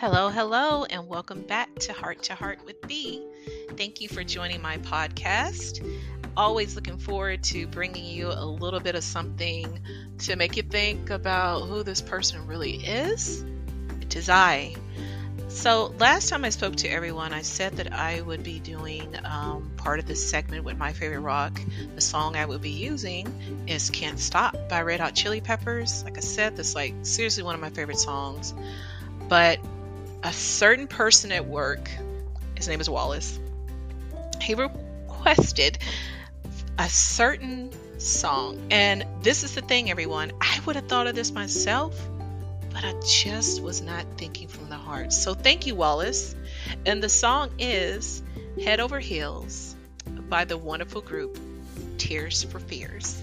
Hello, hello, and welcome back to Heart to Heart with B. Thank you for joining my podcast. Always looking forward to bringing you a little bit of something to make you think about who this person really is. It is I. So, last time I spoke to everyone, I said that I would be doing um, part of this segment with my favorite rock. The song I would be using is Can't Stop by Red Hot Chili Peppers. Like I said, that's like seriously one of my favorite songs. But a certain person at work, his name is Wallace, he requested a certain song. And this is the thing, everyone. I would have thought of this myself, but I just was not thinking from the heart. So thank you, Wallace. And the song is Head Over Heels by the wonderful group Tears for Fears.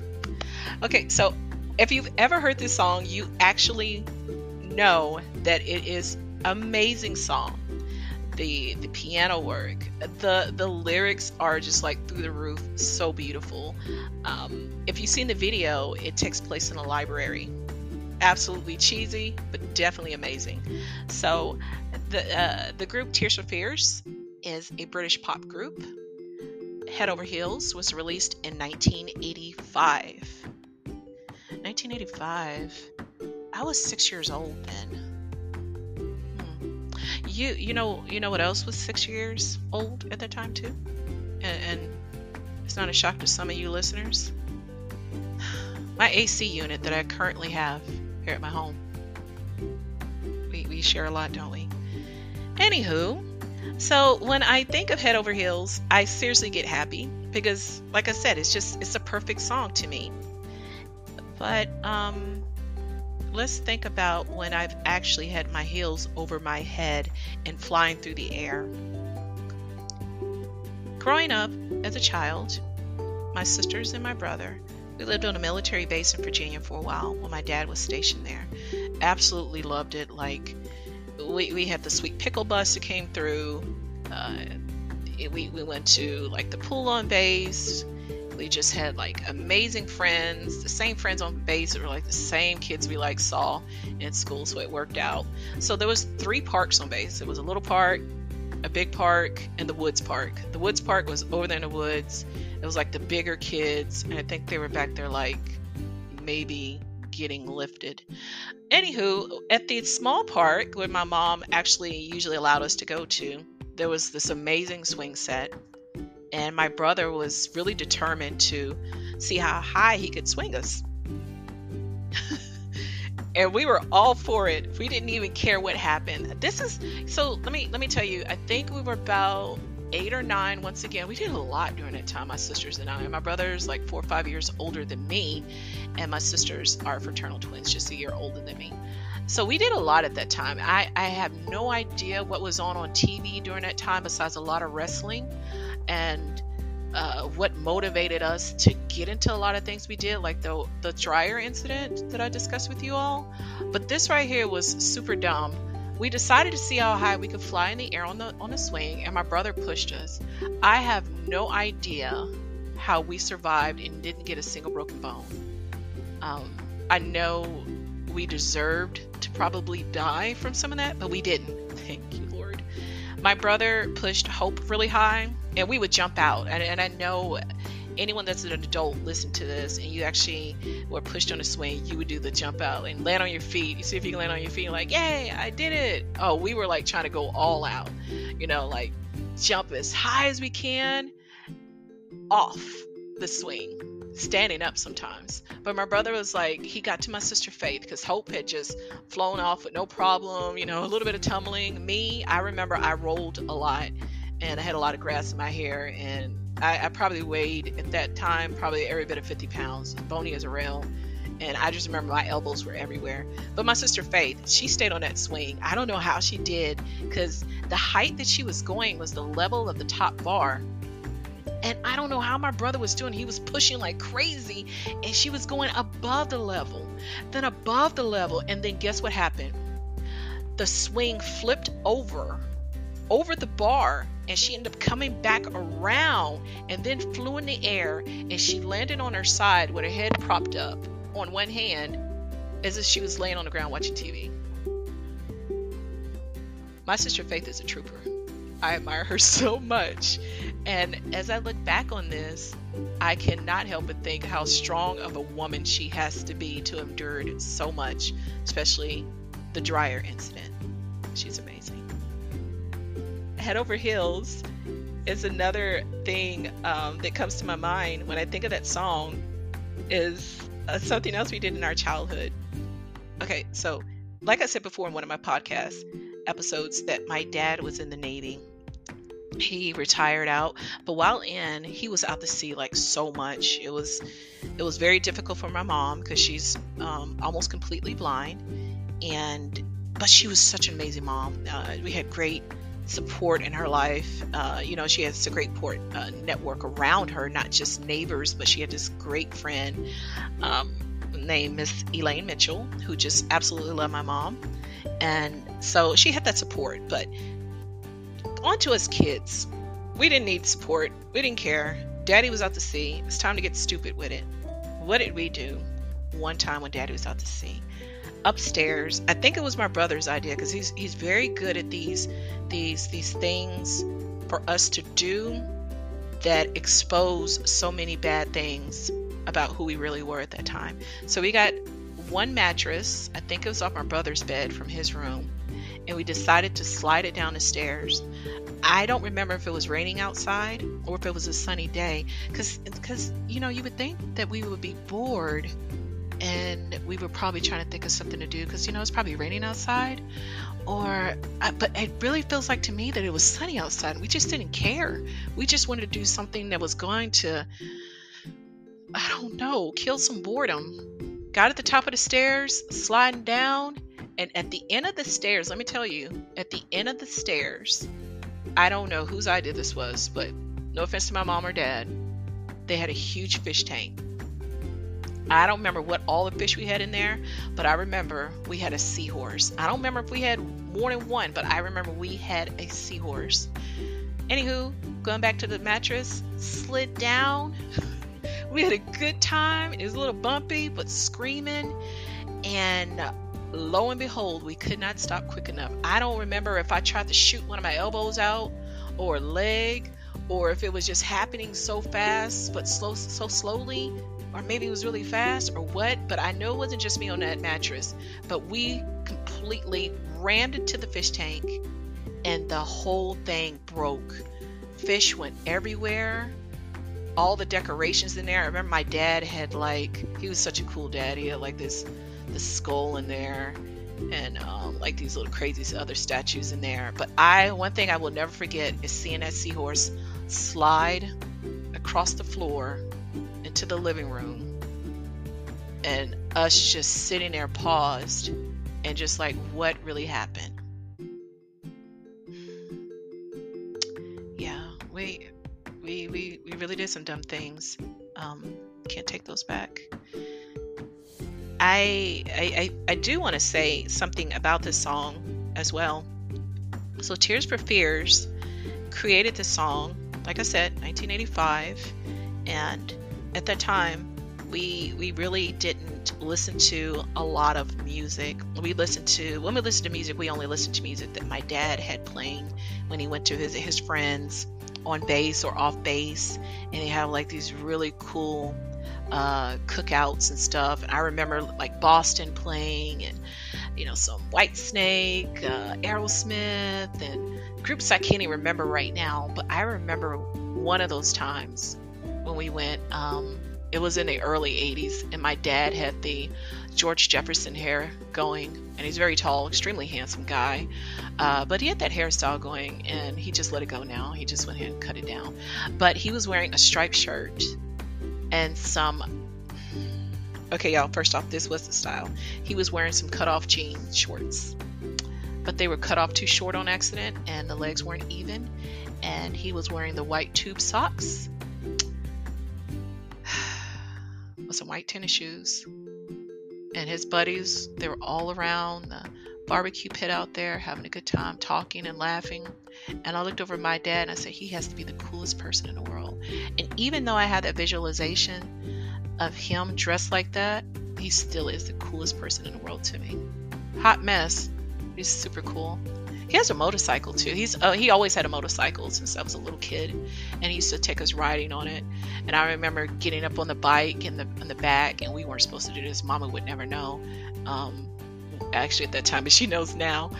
Okay, so if you've ever heard this song, you actually know that it is amazing song. The the piano work, the the lyrics are just like through the roof, so beautiful. Um, if you've seen the video, it takes place in a library. Absolutely cheesy, but definitely amazing. So, the uh, the group Tears for Fears is a British pop group. Head Over Heels was released in 1985. 1985. I was six years old then you you know you know what else was six years old at that time too, and, and it's not a shock to some of you listeners. My AC unit that I currently have here at my home. We we share a lot, don't we? Anywho, so when I think of Head Over Heels, I seriously get happy because, like I said, it's just it's a perfect song to me. But um, let's think about when I've actually had my heels over my head and flying through the air. Growing up as a child, my sisters and my brother, we lived on a military base in Virginia for a while when my dad was stationed there. Absolutely loved it. Like, we, we had the sweet pickle bus that came through. Uh, we, we went to like the pool on base we just had like amazing friends, the same friends on base that were like the same kids we like saw in school, so it worked out. So there was three parks on base. It was a little park, a big park, and the woods park. The woods park was over there in the woods. It was like the bigger kids, and I think they were back there like maybe getting lifted. Anywho, at the small park where my mom actually usually allowed us to go to, there was this amazing swing set and my brother was really determined to see how high he could swing us. and we were all for it. We didn't even care what happened. This is so let me let me tell you, I think we were about eight or nine once again. We did a lot during that time, my sisters and I. My brother's like four or five years older than me, and my sisters are fraternal twins, just a year older than me. So we did a lot at that time. I, I have no idea what was on on TV during that time besides a lot of wrestling and uh, what motivated us to get into a lot of things we did, like the the dryer incident that I discussed with you all. But this right here was super dumb. We decided to see how high we could fly in the air on the on the swing, and my brother pushed us. I have no idea how we survived and didn't get a single broken bone. Um, I know we deserved probably die from some of that, but we didn't. Thank you, Lord. My brother pushed Hope really high, and we would jump out. And, and I know anyone that's an adult listen to this and you actually were pushed on a swing, you would do the jump out and land on your feet. You see if you can land on your feet, like, yay, I did it. Oh, we were like trying to go all out, you know, like jump as high as we can off the swing, standing up sometimes. But my brother was like, he got to my sister Faith because Hope had just flown off with no problem, you know, a little bit of tumbling. Me, I remember I rolled a lot and I had a lot of grass in my hair, and I, I probably weighed at that time probably every bit of 50 pounds, bony as a rail. And I just remember my elbows were everywhere. But my sister Faith, she stayed on that swing. I don't know how she did because the height that she was going was the level of the top bar. And I don't know how my brother was doing. He was pushing like crazy, and she was going above the level, then above the level. And then guess what happened? The swing flipped over over the bar and she ended up coming back around and then flew in the air and she landed on her side with her head propped up on one hand as if she was laying on the ground watching TV. My sister Faith is a trooper. I admire her so much. And as I look back on this, I cannot help but think how strong of a woman she has to be to have endured so much, especially the dryer incident. She's amazing. Head over heels is another thing um, that comes to my mind when I think of that song. Is uh, something else we did in our childhood. Okay, so like I said before in one of my podcast episodes, that my dad was in the Navy he retired out but while in he was out to sea like so much. It was it was very difficult for my mom because she's um, almost completely blind and but she was such an amazing mom. Uh, we had great support in her life. Uh, you know she has a great port, uh, network around her not just neighbors but she had this great friend um, named miss elaine mitchell who just absolutely loved my mom and so she had that support but on to us kids. We didn't need support. We didn't care. Daddy was out to sea. It's time to get stupid with it. What did we do one time when Daddy was out to sea? Upstairs, I think it was my brother's idea because he's he's very good at these these these things for us to do that expose so many bad things about who we really were at that time. So we got one mattress, I think it was off my brother's bed from his room, and we decided to slide it down the stairs. I don't remember if it was raining outside or if it was a sunny day cuz you know you would think that we would be bored and we were probably trying to think of something to do cuz you know it's probably raining outside or but it really feels like to me that it was sunny outside. We just didn't care. We just wanted to do something that was going to I don't know, kill some boredom. Got at the top of the stairs, sliding down, and at the end of the stairs, let me tell you, at the end of the stairs, I don't know whose idea this was, but no offense to my mom or dad, they had a huge fish tank. I don't remember what all the fish we had in there, but I remember we had a seahorse. I don't remember if we had more than one, but I remember we had a seahorse. Anywho, going back to the mattress, slid down. we had a good time. It was a little bumpy, but screaming. And lo and behold, we could not stop quick enough. I don't remember if I tried to shoot one of my elbows out or leg or if it was just happening so fast but slow so slowly or maybe it was really fast or what, but I know it wasn't just me on that mattress. But we completely rammed into the fish tank and the whole thing broke. Fish went everywhere. All the decorations in there. I remember my dad had like he was such a cool dad. He had like this the skull in there and um, like these little crazy other statues in there. But I, one thing I will never forget is seeing that seahorse slide across the floor into the living room, and us just sitting there paused and just like, what really happened? Yeah, we we we we really did some dumb things. Um, can't take those back. I, I, I do want to say something about this song as well. So, Tears for Fears created this song, like I said, 1985, and at that time, we we really didn't listen to a lot of music. We listened to when we listened to music, we only listened to music that my dad had playing when he went to visit his friends on base or off base, and they have like these really cool uh, cookouts and stuff. And I remember like Boston playing and, you know, some Whitesnake, uh, Aerosmith, and groups I can't even remember right now. But I remember one of those times when we went. Um, it was in the early 80s, and my dad had the George Jefferson hair going, and he's very tall, extremely handsome guy. Uh, but he had that hairstyle going, and he just let it go now. He just went ahead and cut it down. But he was wearing a striped shirt and some okay y'all first off this was the style he was wearing some cut off jean shorts but they were cut off too short on accident and the legs weren't even and he was wearing the white tube socks with some white tennis shoes. And his buddies they were all around the barbecue pit out there having a good time talking and laughing. And i looked over at my dad and i said he has to be the coolest person in the world. And even though i had that visualization of him dressed like that he still is the coolest person in the world to me. Hot mess he's super cool He has a motorcycle too. He's uh, he always had a motorcycle since I was a little kid, and he used to take us riding on it. And I remember getting up on the bike in the in the back, and we weren't supposed to do this. Mama would never know. Um, actually, at that time, but she knows now.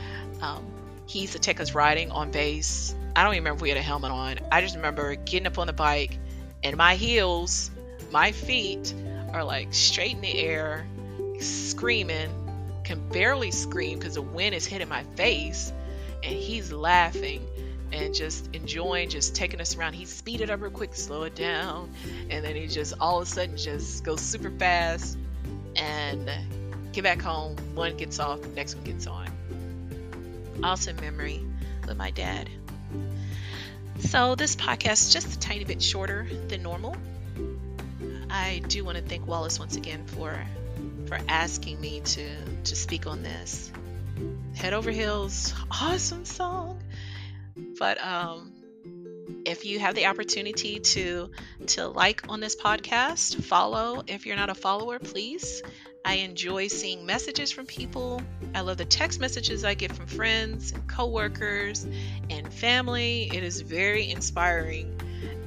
Um, he used to take us riding on base. I don't even remember if we had a helmet on. I just remember getting up on the bike, and my heels, my feet are like straight in the air, screaming. Can barely scream because the wind is hitting my face and he's laughing and just enjoying just taking us around. He speeded up real quick, slow it down, and then he just all of a sudden just goes super fast and get back home. One gets off, the next one gets on. Awesome memory with my dad. So this podcast is just a tiny bit shorter than normal. I do want to thank Wallace once again for for asking me to to speak on this. Head Over Heels, awesome song. But um, if you have the opportunity to to like on this podcast, follow. If you're not a follower, please. I enjoy seeing messages from people. I love the text messages I get from friends and coworkers and family. It is very inspiring.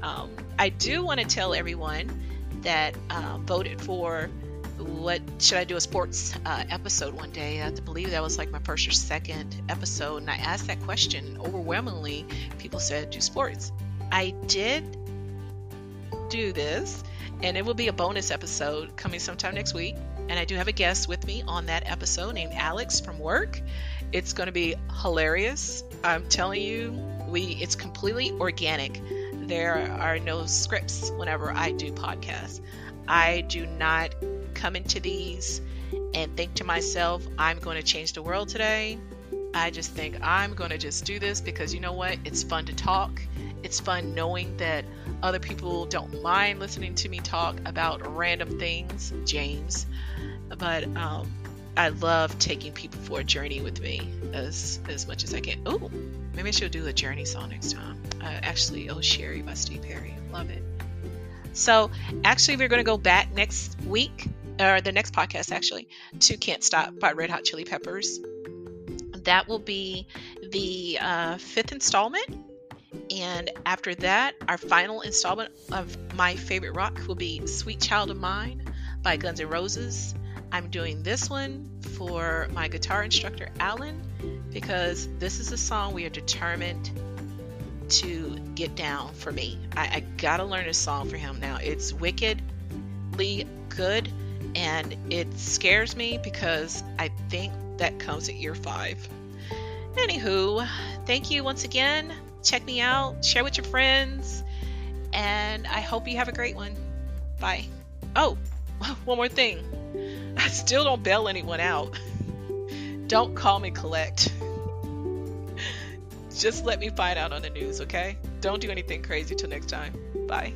Um, I do want to tell everyone that uh, voted for what should I do a sports uh, episode one day? I believe that was like my first or second episode, and I asked that question. Overwhelmingly, people said do sports. I did do this, and it will be a bonus episode coming sometime next week. And I do have a guest with me on that episode named Alex from work. It's going to be hilarious. I'm telling you, we it's completely organic. There are no scripts whenever I do podcasts. I do not come into these and think to myself, I'm going to change the world today. I just think I'm going to just do this because you know what? It's fun to talk. It's fun knowing that other people don't mind listening to me talk about random things, James. But um, I love taking people for a journey with me as as much as I can. Oh, maybe she'll do a journey song next time. Uh, actually, Oh Sherrie by Steve Perry. Love it. So actually, we're going to go back next week or the next podcast actually, to Can't Stop by Red Hot Chili Peppers. That will be the uh, fifth installment. And after that, our final installment of My Favorite Rock will be Sweet Child of Mine by Guns N' Roses. I'm doing this one for my guitar instructor, Alan, because this is a song we are determined to get down for me. I, I gotta learn a song for him now. It's wickedly good and it scares me because I think that comes at year five. Anywho, thank you once again. Check me out, share with your friends, and I hope you have a great one. Bye. Oh, one more thing. I still don't bail anyone out. Don't call me collect. Just let me find out on the news, okay? Don't do anything crazy till next time. Bye.